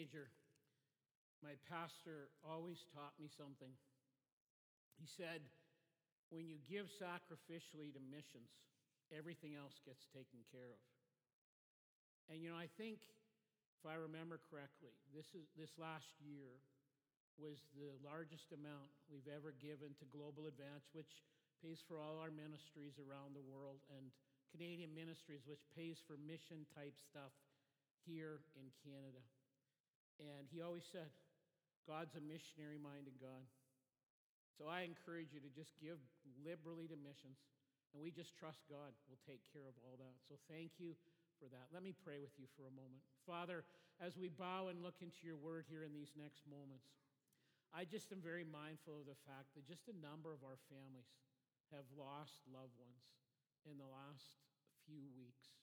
teenager, my pastor always taught me something. He said, when you give sacrificially to missions, everything else gets taken care of. And you know, I think, if I remember correctly, this, is, this last year was the largest amount we've ever given to Global Advance, which pays for all our ministries around the world, and Canadian Ministries, which pays for mission type stuff here in Canada. And he always said, God's a missionary minded God. So I encourage you to just give liberally to missions. And we just trust God will take care of all that. So thank you for that. Let me pray with you for a moment. Father, as we bow and look into your word here in these next moments, I just am very mindful of the fact that just a number of our families have lost loved ones in the last few weeks.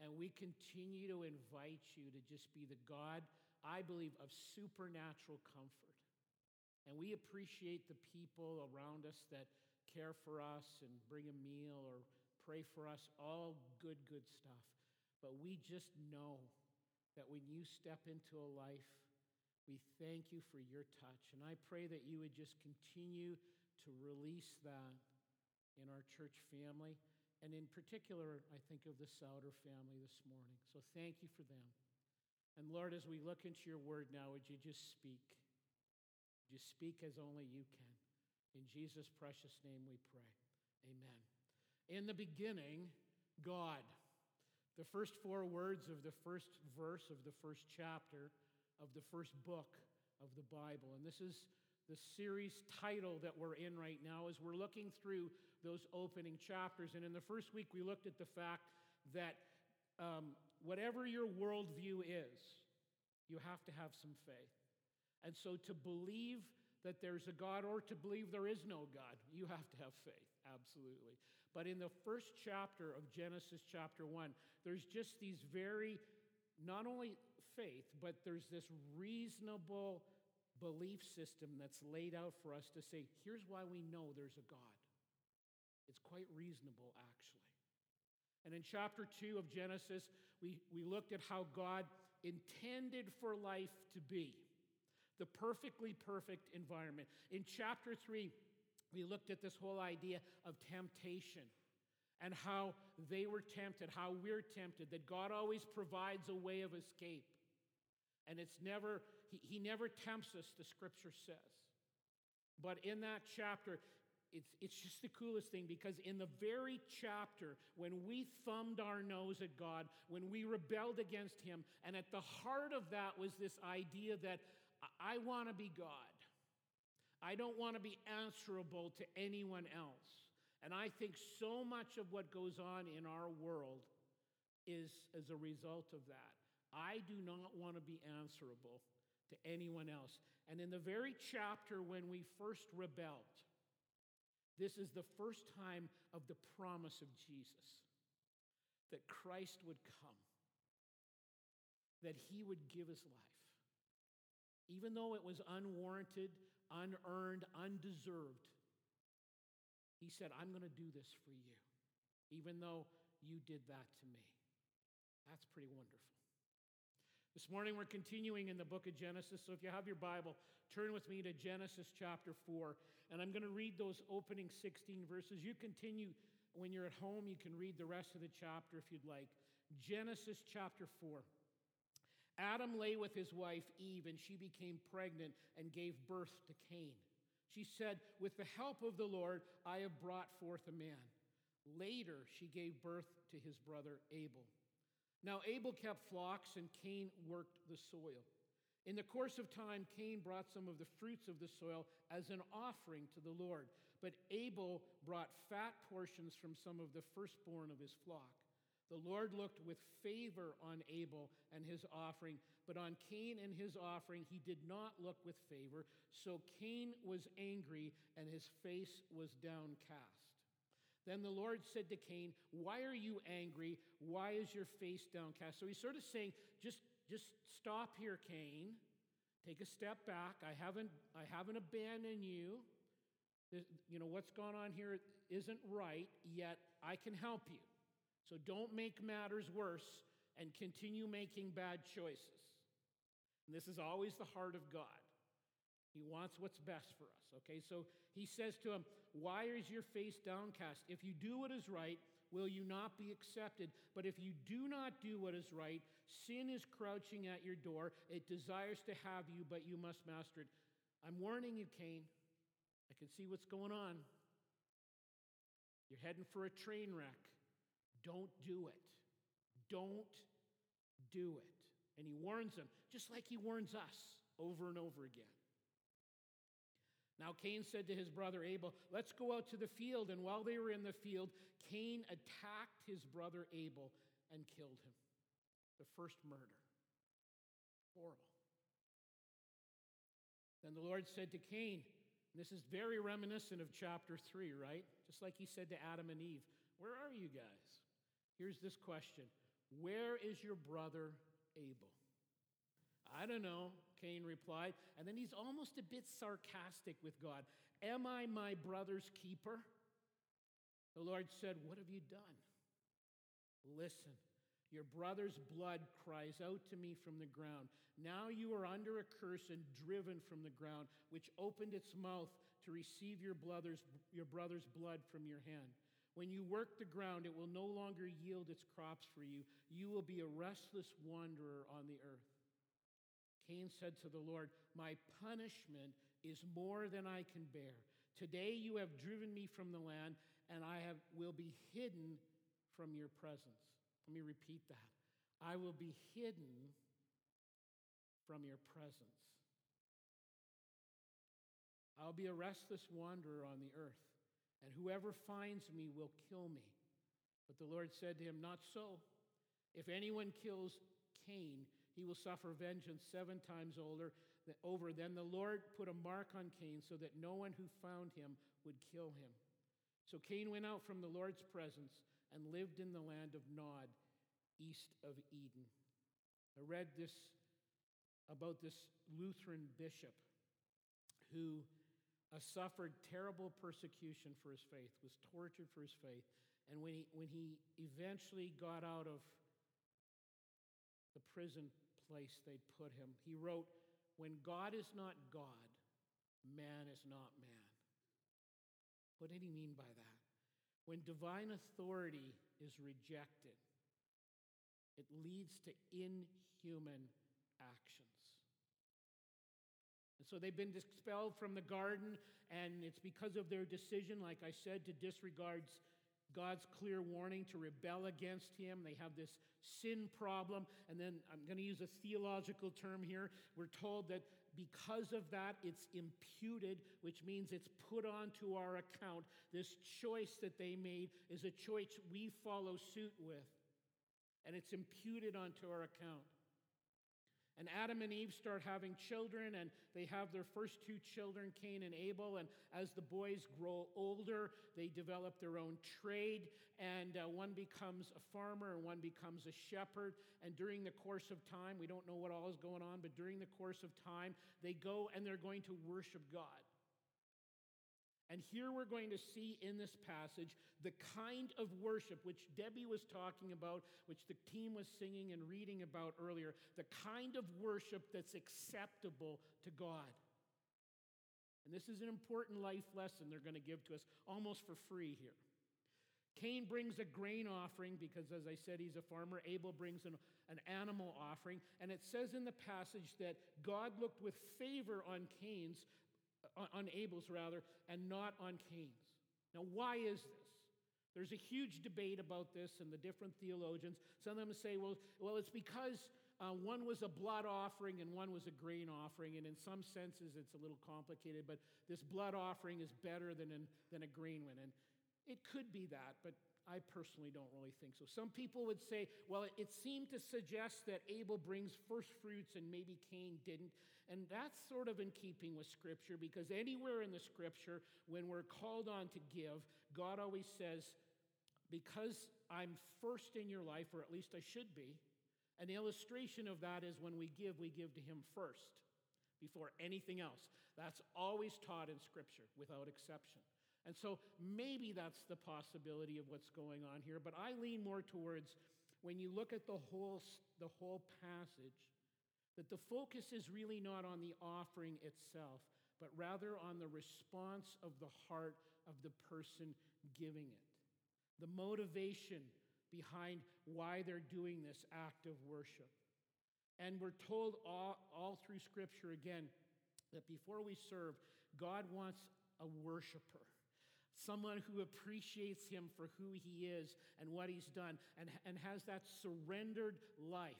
And we continue to invite you to just be the God, I believe, of supernatural comfort. And we appreciate the people around us that care for us and bring a meal or pray for us, all good, good stuff. But we just know that when you step into a life, we thank you for your touch. And I pray that you would just continue to release that in our church family. And in particular, I think of the Souter family this morning. So thank you for them. And Lord, as we look into your word now, would you just speak? Would you speak as only you can? In Jesus' precious name we pray. Amen. In the beginning, God. The first four words of the first verse of the first chapter of the first book of the Bible. And this is the series title that we're in right now as we're looking through those opening chapters. And in the first week, we looked at the fact that um, whatever your worldview is, you have to have some faith. And so to believe that there's a God or to believe there is no God, you have to have faith, absolutely. But in the first chapter of Genesis, chapter 1, there's just these very, not only faith, but there's this reasonable belief system that's laid out for us to say, here's why we know there's a God. It's quite reasonable, actually. And in chapter 2 of Genesis, we, we looked at how God intended for life to be the perfectly perfect environment. In chapter 3, we looked at this whole idea of temptation and how they were tempted, how we're tempted, that God always provides a way of escape. And it's never, he, he never tempts us, the scripture says. But in that chapter, it's, it's just the coolest thing because in the very chapter when we thumbed our nose at God, when we rebelled against Him, and at the heart of that was this idea that I want to be God. I don't want to be answerable to anyone else. And I think so much of what goes on in our world is as a result of that. I do not want to be answerable to anyone else. And in the very chapter when we first rebelled, this is the first time of the promise of Jesus that Christ would come, that he would give his life. Even though it was unwarranted, unearned, undeserved, he said, I'm going to do this for you, even though you did that to me. That's pretty wonderful. This morning we're continuing in the book of Genesis. So if you have your Bible, turn with me to Genesis chapter 4. And I'm going to read those opening 16 verses. You continue when you're at home, you can read the rest of the chapter if you'd like. Genesis chapter 4. Adam lay with his wife Eve, and she became pregnant and gave birth to Cain. She said, With the help of the Lord, I have brought forth a man. Later, she gave birth to his brother Abel. Now Abel kept flocks, and Cain worked the soil. In the course of time, Cain brought some of the fruits of the soil as an offering to the Lord. But Abel brought fat portions from some of the firstborn of his flock. The Lord looked with favor on Abel and his offering, but on Cain and his offering he did not look with favor. So Cain was angry, and his face was downcast. Then the Lord said to Cain, Why are you angry? Why is your face downcast? So he's sort of saying, Just, just stop here, Cain. Take a step back. I haven't, I haven't abandoned you. You know, what's gone on here isn't right, yet I can help you. So don't make matters worse and continue making bad choices. And this is always the heart of God. He wants what's best for us. Okay, so he says to him, Why is your face downcast? If you do what is right, will you not be accepted? But if you do not do what is right, sin is crouching at your door. It desires to have you, but you must master it. I'm warning you, Cain. I can see what's going on. You're heading for a train wreck. Don't do it. Don't do it. And he warns them, just like he warns us over and over again. Now Cain said to his brother Abel, Let's go out to the field. And while they were in the field, Cain attacked his brother Abel and killed him. The first murder. Horrible. Then the Lord said to Cain, this is very reminiscent of chapter 3, right? Just like he said to Adam and Eve, Where are you guys? Here's this question Where is your brother Abel? I don't know, Cain replied. And then he's almost a bit sarcastic with God. Am I my brother's keeper? The Lord said, What have you done? Listen, your brother's blood cries out to me from the ground. Now you are under a curse and driven from the ground, which opened its mouth to receive your brother's, your brother's blood from your hand. When you work the ground, it will no longer yield its crops for you. You will be a restless wanderer on the earth. Cain said to the Lord, My punishment is more than I can bear. Today you have driven me from the land, and I have, will be hidden from your presence. Let me repeat that. I will be hidden from your presence. I'll be a restless wanderer on the earth, and whoever finds me will kill me. But the Lord said to him, Not so. If anyone kills Cain, he will suffer vengeance seven times older, over. Then the Lord put a mark on Cain so that no one who found him would kill him. So Cain went out from the Lord's presence and lived in the land of Nod, east of Eden. I read this about this Lutheran bishop who uh, suffered terrible persecution for his faith, was tortured for his faith. And when he, when he eventually got out of the prison place they'd put him, he wrote, When God is not God, man is not man. What did he mean by that? When divine authority is rejected, it leads to inhuman actions. And so they've been expelled from the garden, and it's because of their decision, like I said, to disregard God's clear warning to rebel against him. They have this sin problem. And then I'm going to use a theological term here. We're told that because of that, it's imputed, which means it's put onto our account. This choice that they made is a choice we follow suit with, and it's imputed onto our account. And Adam and Eve start having children, and they have their first two children, Cain and Abel. And as the boys grow older, they develop their own trade, and uh, one becomes a farmer and one becomes a shepherd. And during the course of time, we don't know what all is going on, but during the course of time, they go and they're going to worship God. And here we're going to see in this passage the kind of worship which Debbie was talking about, which the team was singing and reading about earlier, the kind of worship that's acceptable to God. And this is an important life lesson they're going to give to us almost for free here. Cain brings a grain offering because, as I said, he's a farmer. Abel brings an, an animal offering. And it says in the passage that God looked with favor on Cain's on Abel's rather, and not on Cain's. Now, why is this? There's a huge debate about this and the different theologians. Some of them say, well, well it's because uh, one was a blood offering and one was a grain offering. And in some senses, it's a little complicated, but this blood offering is better than, an, than a grain one. And it could be that, but I personally don't really think so. Some people would say, well, it seemed to suggest that Abel brings first fruits and maybe Cain didn't. And that's sort of in keeping with Scripture because anywhere in the Scripture, when we're called on to give, God always says, Because I'm first in your life, or at least I should be. An illustration of that is when we give, we give to Him first before anything else. That's always taught in Scripture without exception. And so maybe that's the possibility of what's going on here, but I lean more towards when you look at the whole, the whole passage, That the focus is really not on the offering itself, but rather on the response of the heart of the person giving it. The motivation behind why they're doing this act of worship. And we're told all, all through Scripture again that before we serve, God wants a worshiper someone who appreciates him for who he is and what he's done, and, and has that surrendered life.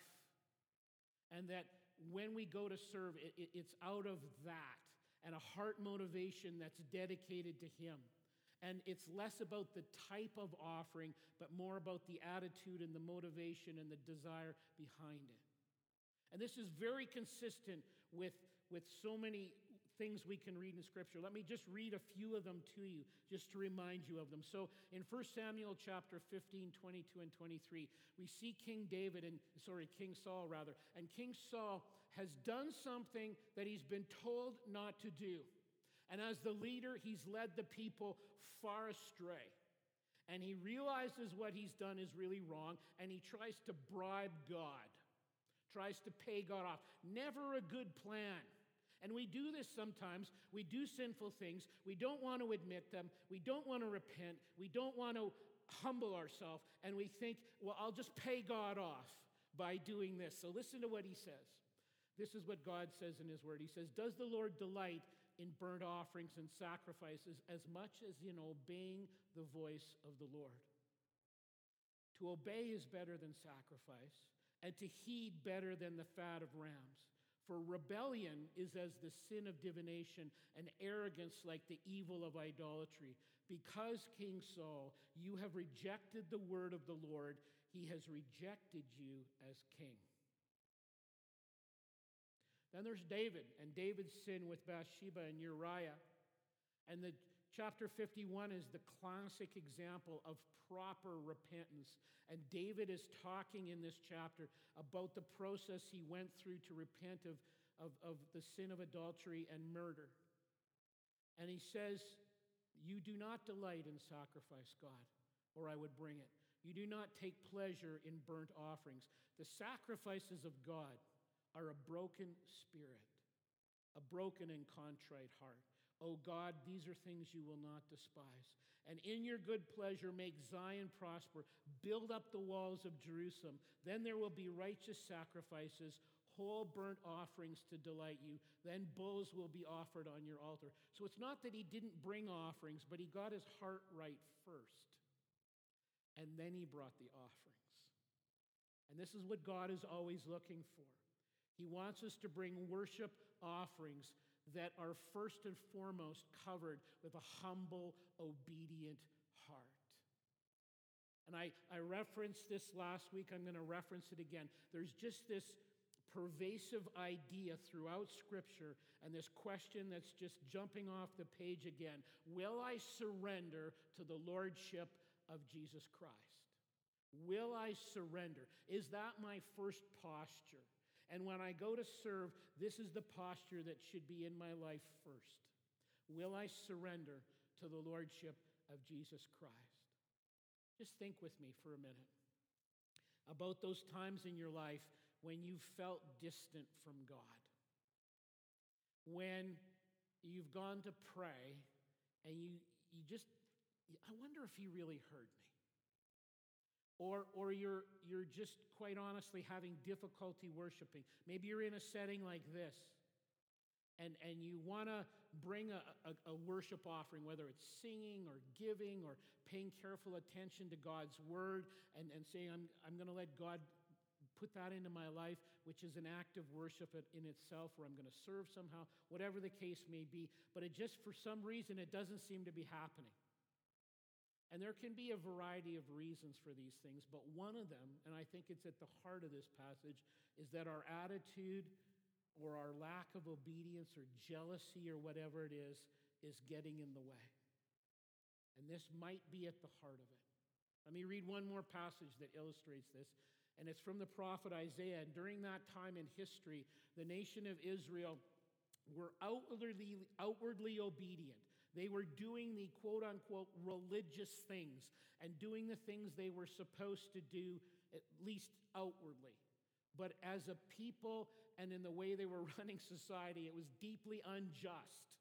And that when we go to serve, it, it, it's out of that and a heart motivation that's dedicated to him. And it's less about the type of offering, but more about the attitude and the motivation and the desire behind it. And this is very consistent with, with so many things we can read in Scripture. Let me just read a few of them to you, just to remind you of them. So in 1 Samuel chapter 15, 22, and 23, we see King David, and sorry, King Saul rather. And King Saul has done something that he's been told not to do. And as the leader, he's led the people far astray. And he realizes what he's done is really wrong, and he tries to bribe God, tries to pay God off. Never a good plan. And we do this sometimes. We do sinful things. We don't want to admit them. We don't want to repent. We don't want to humble ourselves. And we think, well, I'll just pay God off by doing this. So listen to what he says. This is what God says in his word. He says, Does the Lord delight in burnt offerings and sacrifices as much as in obeying the voice of the Lord? To obey is better than sacrifice, and to heed better than the fat of rams. For rebellion is as the sin of divination, and arrogance like the evil of idolatry. Because, King Saul, you have rejected the word of the Lord, he has rejected you as king. Then there's David, and David's sin with Bathsheba and Uriah. And the chapter 51 is the classic example of proper repentance. And David is talking in this chapter about the process he went through to repent of, of, of the sin of adultery and murder. And he says, You do not delight in sacrifice, God, or I would bring it. You do not take pleasure in burnt offerings. The sacrifices of God are a broken spirit, a broken and contrite heart. O oh God, these are things you will not despise. And in your good pleasure, make Zion prosper. Build up the walls of Jerusalem. Then there will be righteous sacrifices, whole burnt offerings to delight you. Then bulls will be offered on your altar. So it's not that he didn't bring offerings, but he got his heart right first. And then he brought the offerings. And this is what God is always looking for. He wants us to bring worship offerings that are first and foremost covered with a humble, obedient heart. And I, I referenced this last week, I'm going to reference it again. There's just this pervasive idea throughout Scripture and this question that's just jumping off the page again Will I surrender to the Lordship of Jesus Christ? Will I surrender? Is that my first posture? And when I go to serve, this is the posture that should be in my life first. Will I surrender to the Lordship of Jesus Christ? Just think with me for a minute about those times in your life when you felt distant from God. When you've gone to pray and you, you just, I wonder if He really heard me. Or, or you're, you're just quite honestly having difficulty worshiping. Maybe you're in a setting like this and, and you want to bring a, a, a, worship offering, whether it's singing or giving or paying careful attention to God's word and, and saying, I'm, I'm going to let God put that into my life, which is an act of worship in itself, or I'm going to serve somehow, whatever the case may be. But it just, for some reason, it doesn't seem to be happening. And there can be a variety of reasons for these things, but one of them, and I think it's at the heart of this passage, is that our attitude or our lack of obedience or jealousy or whatever it is, is getting in the way. And this might be at the heart of it. Let me read one more passage that illustrates this, and it's from the prophet Isaiah. And during that time in history, the nation of Israel were outwardly, outwardly obedient. They were doing the quote unquote religious things and doing the things they were supposed to do, at least outwardly. But as a people and in the way they were running society, it was deeply unjust.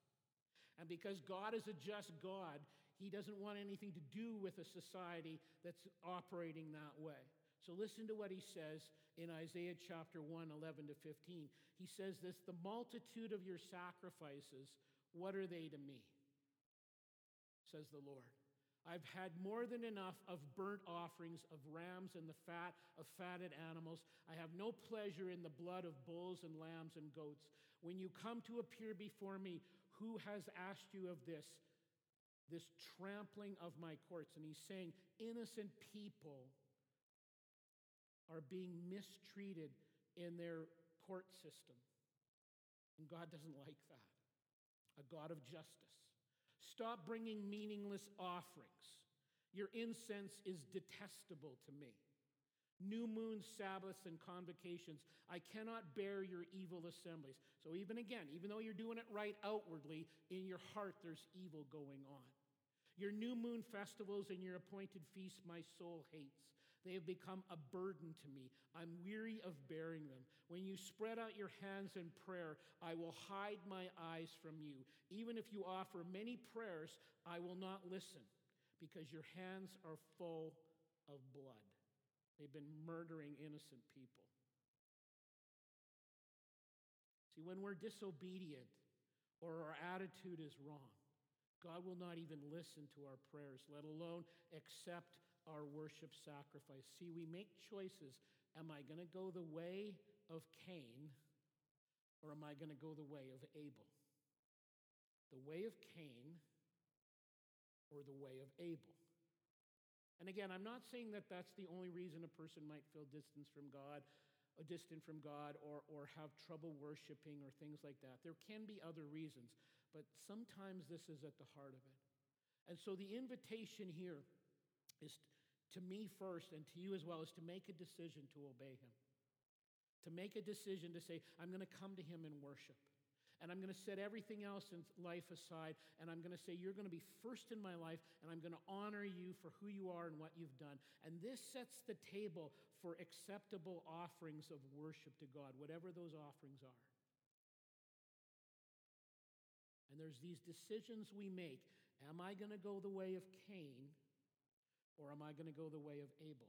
And because God is a just God, He doesn't want anything to do with a society that's operating that way. So listen to what he says in Isaiah chapter 1, 11 to 15. He says this The multitude of your sacrifices, what are they to me? Says the Lord. I've had more than enough of burnt offerings of rams and the fat of fatted animals. I have no pleasure in the blood of bulls and lambs and goats. When you come to appear before me, who has asked you of this? This trampling of my courts. And he's saying, innocent people are being mistreated in their court system. And God doesn't like that. A God of justice. Stop bringing meaningless offerings. Your incense is detestable to me. New moon Sabbaths and convocations. I cannot bear your evil assemblies. So, even again, even though you're doing it right outwardly, in your heart there's evil going on. Your new moon festivals and your appointed feasts my soul hates. They have become a burden to me. I'm weary of bearing them. When you spread out your hands in prayer, I will hide my eyes from you. Even if you offer many prayers, I will not listen because your hands are full of blood. They've been murdering innocent people. See, when we're disobedient or our attitude is wrong, God will not even listen to our prayers, let alone accept our worship sacrifice. See, we make choices. Am I going to go the way of Cain or am I going to go the way of Abel? The way of Cain or the way of Abel? And again, I'm not saying that that's the only reason a person might feel distance from God, or distant from God, or, or have trouble worshiping or things like that. There can be other reasons, but sometimes this is at the heart of it. And so the invitation here is to me first and to you as well is to make a decision to obey him. To make a decision to say, I'm going to come to him in worship. And I'm going to set everything else in life aside. And I'm going to say, You're going to be first in my life. And I'm going to honor you for who you are and what you've done. And this sets the table for acceptable offerings of worship to God, whatever those offerings are. And there's these decisions we make. Am I going to go the way of Cain or am I going to go the way of Abel?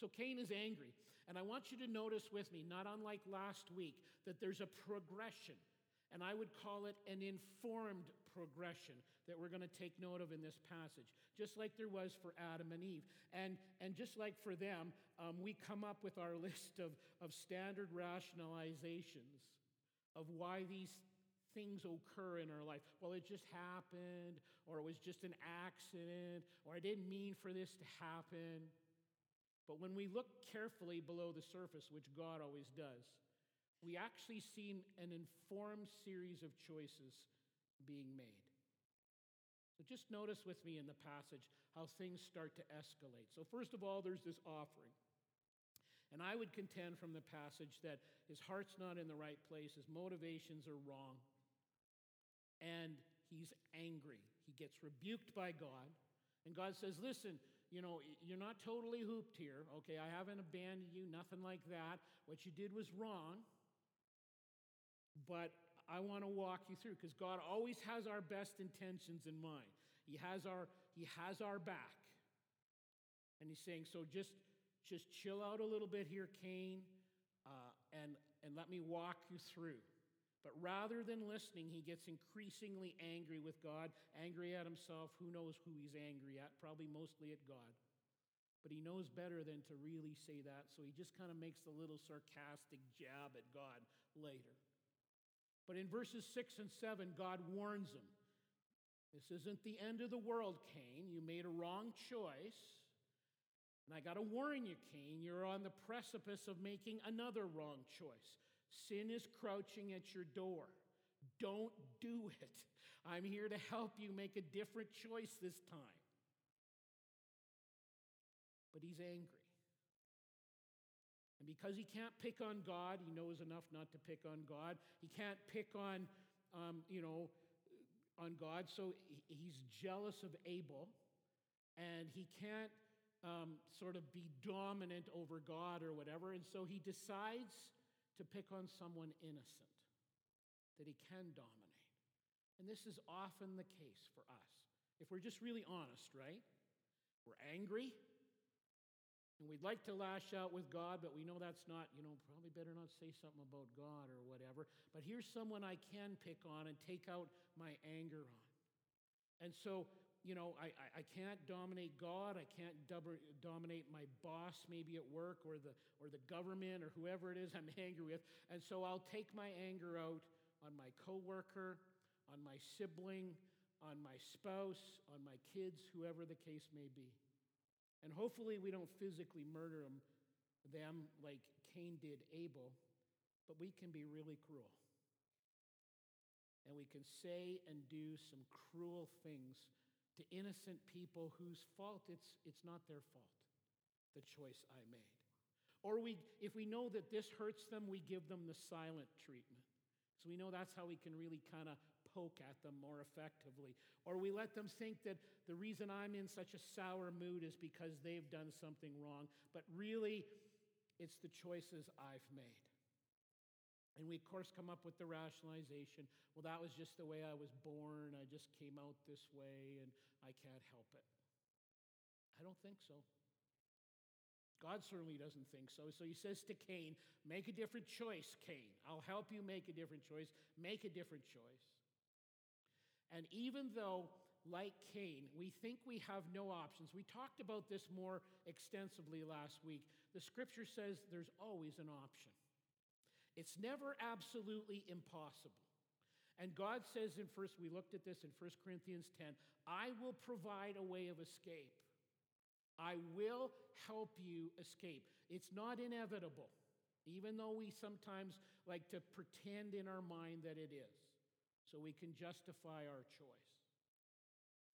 So Cain is angry. And I want you to notice with me, not unlike last week, that there's a progression. And I would call it an informed progression that we're going to take note of in this passage, just like there was for Adam and Eve. And, and just like for them, um, we come up with our list of, of standard rationalizations of why these things occur in our life. Well, it just happened, or it was just an accident, or I didn't mean for this to happen. But when we look carefully below the surface, which God always does, we actually see an informed series of choices being made. So just notice with me in the passage how things start to escalate. So, first of all, there's this offering. And I would contend from the passage that his heart's not in the right place, his motivations are wrong and he's angry. He gets rebuked by God. And God says, Listen, you know, you're not totally hooped here. Okay, I haven't abandoned you, nothing like that. What you did was wrong. But I want to walk you through because God always has our best intentions in mind. He has our, he has our back. And he's saying, so just, just chill out a little bit here, Cain, uh, and, and let me walk you through. But rather than listening, he gets increasingly angry with God, angry at himself. Who knows who he's angry at? Probably mostly at God. But he knows better than to really say that, so he just kind of makes a little sarcastic jab at God later. But in verses 6 and 7, God warns him This isn't the end of the world, Cain. You made a wrong choice. And I got to warn you, Cain, you're on the precipice of making another wrong choice. Sin is crouching at your door. Don't do it. I'm here to help you make a different choice this time. But he's angry. And because he can't pick on God, he knows enough not to pick on God. He can't pick on, um, you know, on God, so he's jealous of Abel. And he can't um, sort of be dominant over God or whatever. And so he decides to pick on someone innocent that he can dominate. And this is often the case for us. If we're just really honest, right? We're angry, and we'd like to lash out with God, but we know that's not, you know, probably better not say something about God or whatever. But here's someone I can pick on and take out my anger on. And so, you know, I, I, I can't dominate God. I can't dominate my boss, maybe at work, or the, or the government, or whoever it is I'm angry with. And so I'll take my anger out on my coworker, on my sibling, on my spouse, on my kids, whoever the case may be. And hopefully, we don't physically murder them, them like Cain did Abel, but we can be really cruel. And we can say and do some cruel things to innocent people whose fault it's, it's not their fault, the choice I made. Or we, if we know that this hurts them, we give them the silent treatment. So we know that's how we can really kind of poke at them more effectively. Or we let them think that the reason I'm in such a sour mood is because they've done something wrong, but really, it's the choices I've made. And we, of course, come up with the rationalization well, that was just the way I was born. I just came out this way, and I can't help it. I don't think so. God certainly doesn't think so. So he says to Cain, Make a different choice, Cain. I'll help you make a different choice. Make a different choice. And even though, like Cain, we think we have no options, we talked about this more extensively last week. The scripture says there's always an option, it's never absolutely impossible. And God says in first, we looked at this in 1 Corinthians 10, I will provide a way of escape. I will help you escape. It's not inevitable, even though we sometimes like to pretend in our mind that it is, so we can justify our choice.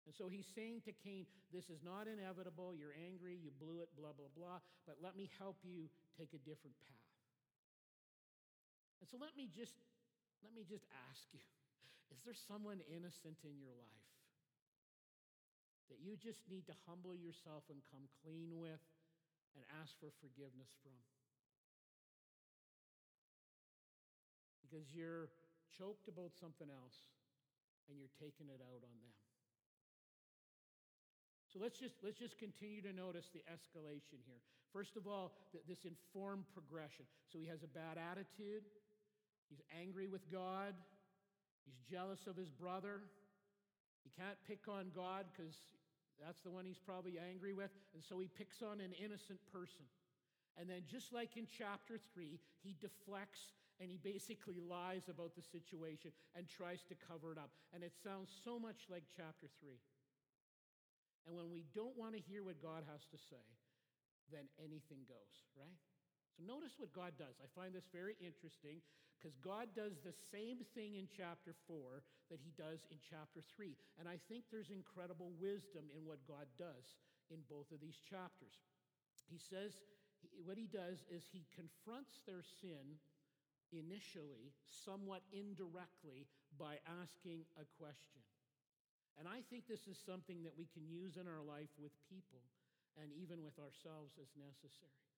And so he's saying to Cain, This is not inevitable. You're angry. You blew it, blah, blah, blah. But let me help you take a different path. And so let me just let me just ask you, is there someone innocent in your life? that you just need to humble yourself and come clean with and ask for forgiveness from. Because you're choked about something else and you're taking it out on them. So let's just, let's just continue to notice the escalation here. First of all, this informed progression. So he has a bad attitude, he's angry with God, he's jealous of his brother. He can't pick on God because that's the one he's probably angry with. And so he picks on an innocent person. And then, just like in chapter 3, he deflects and he basically lies about the situation and tries to cover it up. And it sounds so much like chapter 3. And when we don't want to hear what God has to say, then anything goes, right? So notice what God does. I find this very interesting because God does the same thing in chapter 4 that he does in chapter 3. And I think there's incredible wisdom in what God does in both of these chapters. He says, what he does is he confronts their sin initially, somewhat indirectly, by asking a question. And I think this is something that we can use in our life with people and even with ourselves as necessary.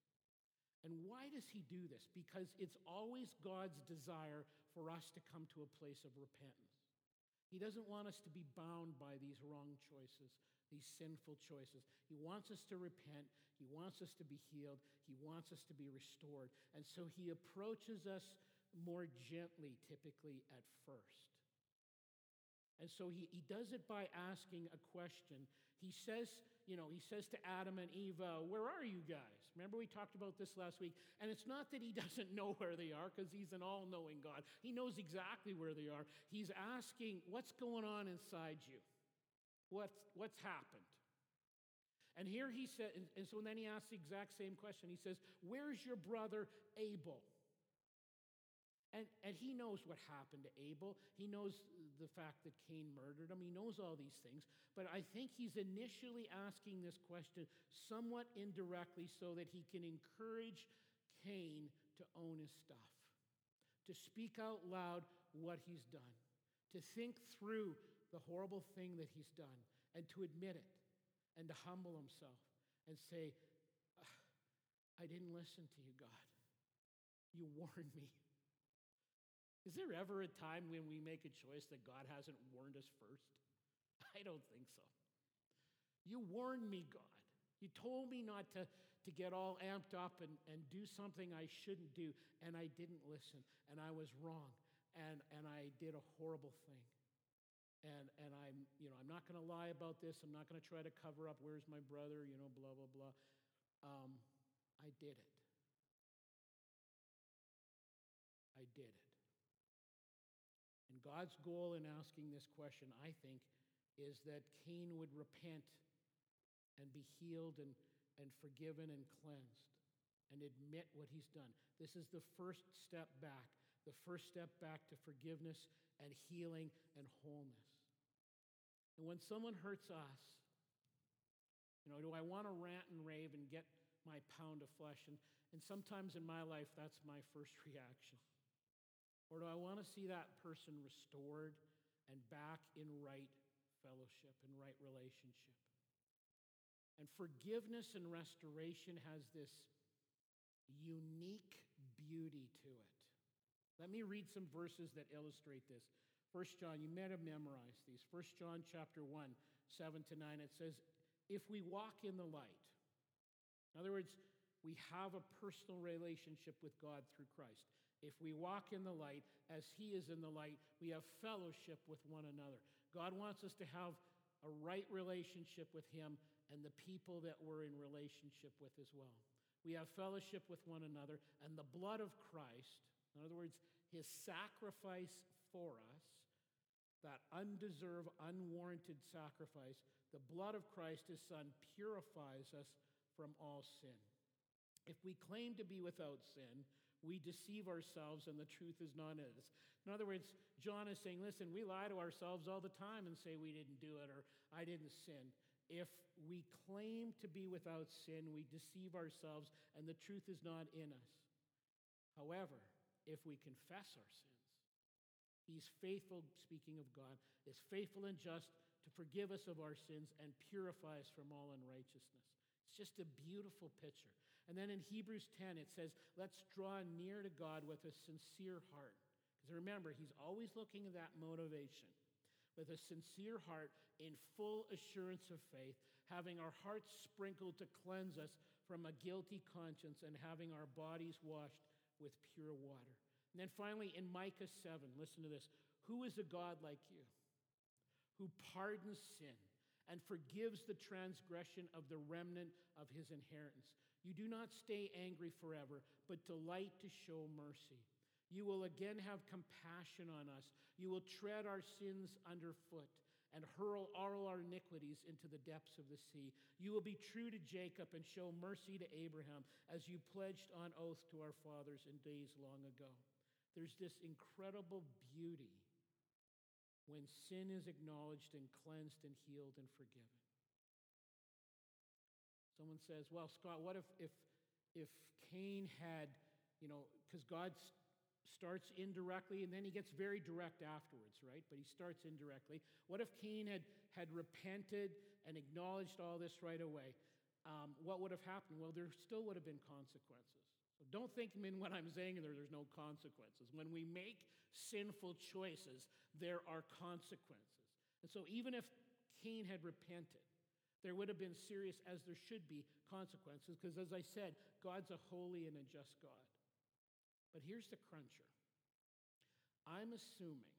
And why does he do this? Because it's always God's desire for us to come to a place of repentance. He doesn't want us to be bound by these wrong choices, these sinful choices. He wants us to repent. He wants us to be healed. He wants us to be restored. And so he approaches us more gently, typically at first. And so he, he does it by asking a question. He says, you know, he says to Adam and Eve, Where are you guys? Remember, we talked about this last week. And it's not that he doesn't know where they are, because he's an all knowing God. He knows exactly where they are. He's asking, What's going on inside you? What's, what's happened? And here he said, and, and so then he asks the exact same question. He says, Where's your brother Abel? And, and he knows what happened to Abel. He knows the fact that Cain murdered him. He knows all these things. But I think he's initially asking this question somewhat indirectly so that he can encourage Cain to own his stuff, to speak out loud what he's done, to think through the horrible thing that he's done, and to admit it, and to humble himself, and say, ah, I didn't listen to you, God. You warned me. Is there ever a time when we make a choice that God hasn't warned us first? I don't think so. You warned me, God. You told me not to, to get all amped up and, and do something I shouldn't do, and I didn't listen, and I was wrong, and, and I did a horrible thing. And, and I'm, you know, I'm not going to lie about this. I'm not going to try to cover up, where's my brother, you know, blah, blah, blah. Um, I did it. I did it. And God's goal in asking this question, I think, is that Cain would repent and be healed and, and forgiven and cleansed and admit what he's done. This is the first step back, the first step back to forgiveness and healing and wholeness. And when someone hurts us, you know, do I want to rant and rave and get my pound of flesh? And, and sometimes in my life, that's my first reaction. Or do I want to see that person restored and back in right fellowship and right relationship? And forgiveness and restoration has this unique beauty to it. Let me read some verses that illustrate this. First John, you may have memorized these. First John chapter 1, 7 to 9, it says, If we walk in the light, in other words, we have a personal relationship with God through Christ. If we walk in the light as He is in the light, we have fellowship with one another. God wants us to have a right relationship with Him and the people that we're in relationship with as well. We have fellowship with one another, and the blood of Christ, in other words, His sacrifice for us, that undeserved, unwarranted sacrifice, the blood of Christ, His Son, purifies us from all sin. If we claim to be without sin, we deceive ourselves and the truth is not in us. In other words, John is saying, listen, we lie to ourselves all the time and say we didn't do it or I didn't sin. If we claim to be without sin, we deceive ourselves and the truth is not in us. However, if we confess our sins, He's faithful, speaking of God, is faithful and just to forgive us of our sins and purify us from all unrighteousness. It's just a beautiful picture. And then in Hebrews 10, it says, Let's draw near to God with a sincere heart. Because remember, He's always looking at that motivation. With a sincere heart, in full assurance of faith, having our hearts sprinkled to cleanse us from a guilty conscience, and having our bodies washed with pure water. And then finally, in Micah 7, listen to this Who is a God like you, who pardons sin and forgives the transgression of the remnant of his inheritance? You do not stay angry forever, but delight to show mercy. You will again have compassion on us. You will tread our sins underfoot and hurl all our iniquities into the depths of the sea. You will be true to Jacob and show mercy to Abraham as you pledged on oath to our fathers in days long ago. There's this incredible beauty when sin is acknowledged and cleansed and healed and forgiven. Someone says, well, Scott, what if, if, if Cain had, you know, because God starts indirectly and then he gets very direct afterwards, right? But he starts indirectly. What if Cain had, had repented and acknowledged all this right away? Um, what would have happened? Well, there still would have been consequences. So don't think in what I'm saying there, there's no consequences. When we make sinful choices, there are consequences. And so even if Cain had repented, there would have been serious, as there should be, consequences, because as I said, God's a holy and a just God. But here's the cruncher I'm assuming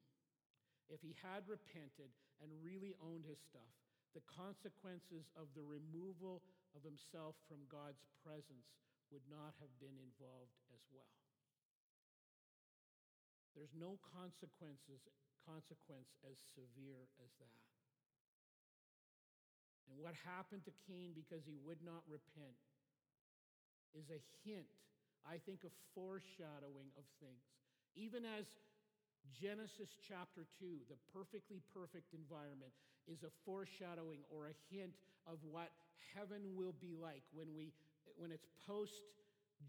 if he had repented and really owned his stuff, the consequences of the removal of himself from God's presence would not have been involved as well. There's no consequences consequence as severe as that. And what happened to Cain because he would not repent is a hint, I think, a foreshadowing of things. Even as Genesis chapter 2, the perfectly perfect environment, is a foreshadowing or a hint of what heaven will be like when, we, when it's post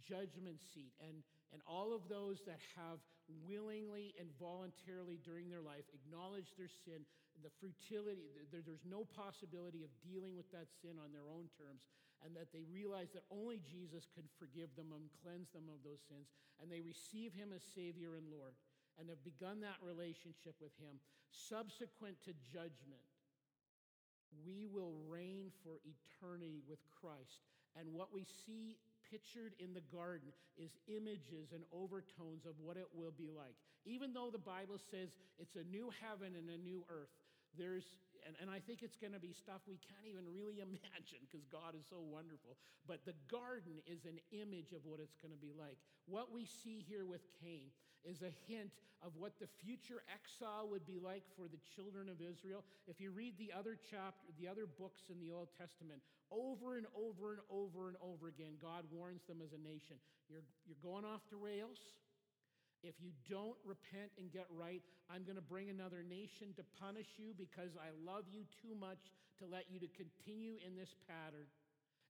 judgment seat and, and all of those that have willingly and voluntarily during their life acknowledged their sin the futility, there's no possibility of dealing with that sin on their own terms. and that they realize that only Jesus could forgive them and cleanse them of those sins, and they receive him as Savior and Lord, and have begun that relationship with him, subsequent to judgment, we will reign for eternity with Christ. And what we see pictured in the garden is images and overtones of what it will be like. Even though the Bible says it's a new heaven and a new earth, there's and, and I think it's going to be stuff we can't even really imagine because God is so wonderful. But the garden is an image of what it's going to be like. What we see here with Cain is a hint of what the future exile would be like for the children of Israel. If you read the other chapter, the other books in the Old Testament, over and over and over and over again, God warns them as a nation. You're, you're going off the rails. If you don't repent and get right, I'm going to bring another nation to punish you because I love you too much to let you to continue in this pattern.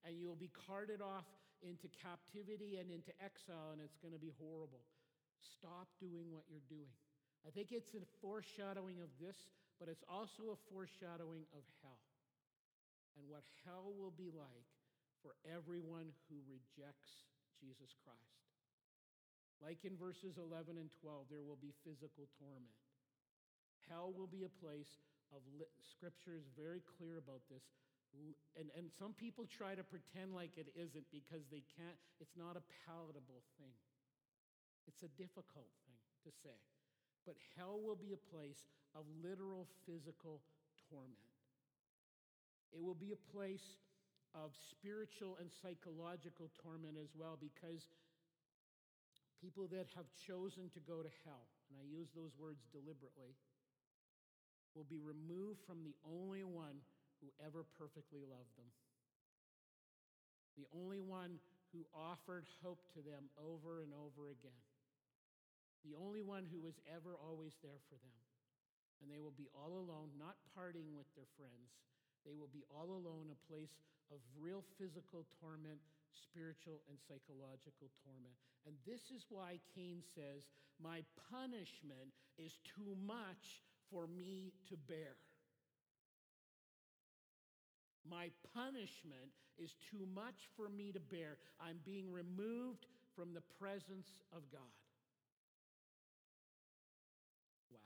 And you will be carted off into captivity and into exile, and it's going to be horrible. Stop doing what you're doing. I think it's a foreshadowing of this, but it's also a foreshadowing of hell and what hell will be like for everyone who rejects Jesus Christ. Like in verses 11 and 12, there will be physical torment. Hell will be a place of, li- scripture is very clear about this. And, and some people try to pretend like it isn't because they can't, it's not a palatable thing. It's a difficult thing to say. But hell will be a place of literal physical torment. It will be a place of spiritual and psychological torment as well because people that have chosen to go to hell, and I use those words deliberately, will be removed from the only one who ever perfectly loved them. The only one who offered hope to them over and over again. The only one who was ever always there for them. And they will be all alone, not parting with their friends. They will be all alone, a place of real physical torment, spiritual and psychological torment. And this is why Cain says, My punishment is too much for me to bear. My punishment is too much for me to bear. I'm being removed from the presence of God. Wow.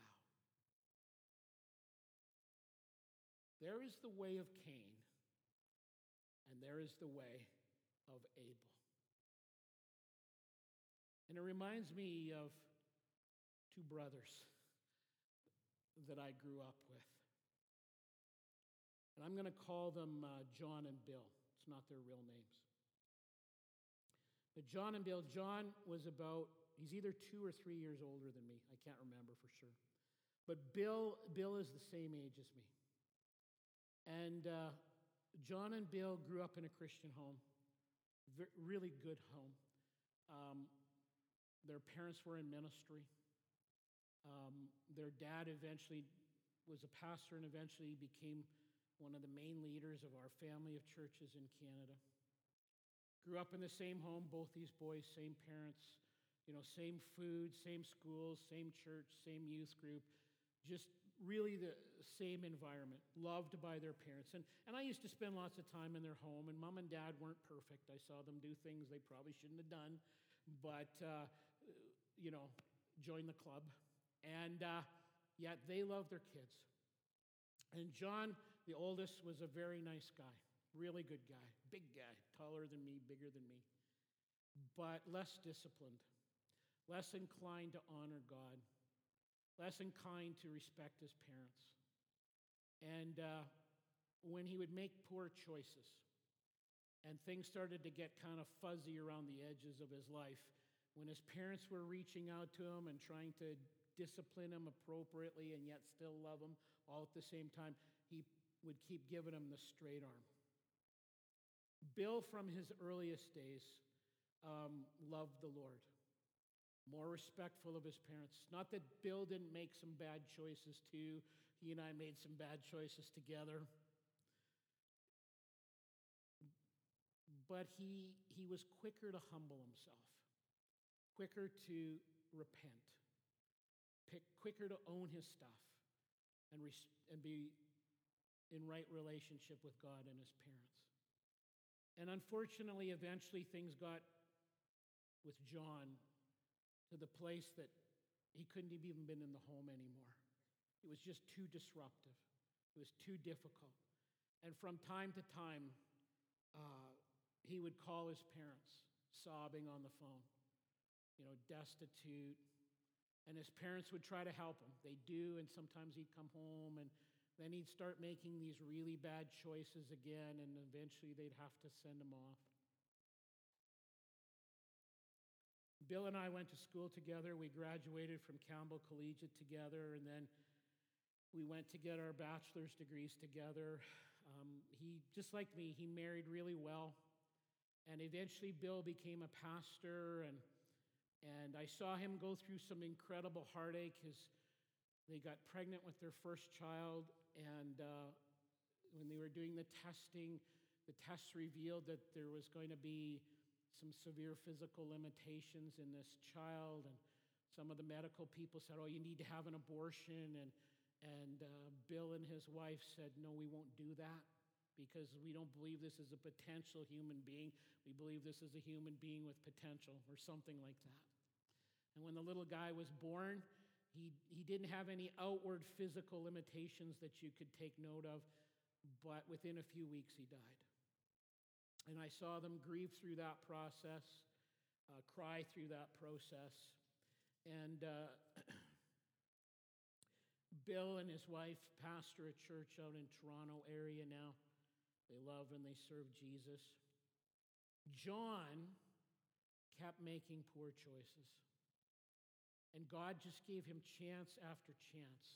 There is the way of Cain, and there is the way of Abel. And it reminds me of two brothers that I grew up with. And I'm going to call them uh, John and Bill. It's not their real names. But John and Bill, John was about, he's either two or three years older than me. I can't remember for sure. But Bill, Bill is the same age as me. And uh, John and Bill grew up in a Christian home really good home. Um, their parents were in ministry. Um, their dad eventually was a pastor and eventually became one of the main leaders of our family of churches in Canada. Grew up in the same home, both these boys, same parents, you know, same food, same schools, same church, same youth group. Just really the same environment, loved by their parents. And, and I used to spend lots of time in their home, and mom and dad weren't perfect. I saw them do things they probably shouldn't have done, but, uh, you know, join the club. And uh, yet they loved their kids. And John, the oldest, was a very nice guy, really good guy, big guy, taller than me, bigger than me, but less disciplined, less inclined to honor God less inclined to respect his parents. And uh, when he would make poor choices and things started to get kind of fuzzy around the edges of his life, when his parents were reaching out to him and trying to discipline him appropriately and yet still love him all at the same time, he would keep giving him the straight arm. Bill, from his earliest days, um, loved the Lord more respectful of his parents. Not that Bill didn't make some bad choices too. He and I made some bad choices together. But he, he was quicker to humble himself, quicker to repent, pick, quicker to own his stuff and, res- and be in right relationship with God and his parents. And unfortunately, eventually things got with John to the place that he couldn't have even been in the home anymore. It was just too disruptive, it was too difficult. And from time to time, uh, he would call his parents, sobbing on the phone, you know, destitute. And his parents would try to help him. They do, and sometimes he'd come home, and then he'd start making these really bad choices again, and eventually they'd have to send him off. Bill and I went to school together. We graduated from Campbell Collegiate together, and then we went to get our bachelor's degrees together. Um, he, just like me, he married really well. And eventually, Bill became a pastor, and, and I saw him go through some incredible heartache. His, they got pregnant with their first child, and uh, when they were doing the testing, the tests revealed that there was going to be some severe physical limitations in this child. And some of the medical people said, Oh, you need to have an abortion. And, and uh, Bill and his wife said, No, we won't do that because we don't believe this is a potential human being. We believe this is a human being with potential, or something like that. And when the little guy was born, he, he didn't have any outward physical limitations that you could take note of, but within a few weeks he died. And I saw them grieve through that process, uh, cry through that process. And uh, Bill and his wife pastor a church out in Toronto area now. They love and they serve Jesus. John kept making poor choices. And God just gave him chance after chance.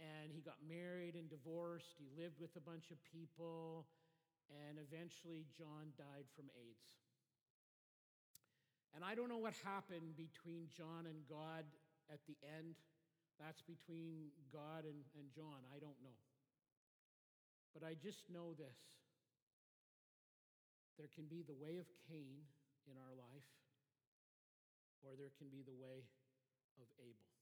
And he got married and divorced. He lived with a bunch of people. And eventually, John died from AIDS. And I don't know what happened between John and God at the end. That's between God and, and John. I don't know. But I just know this there can be the way of Cain in our life, or there can be the way of Abel.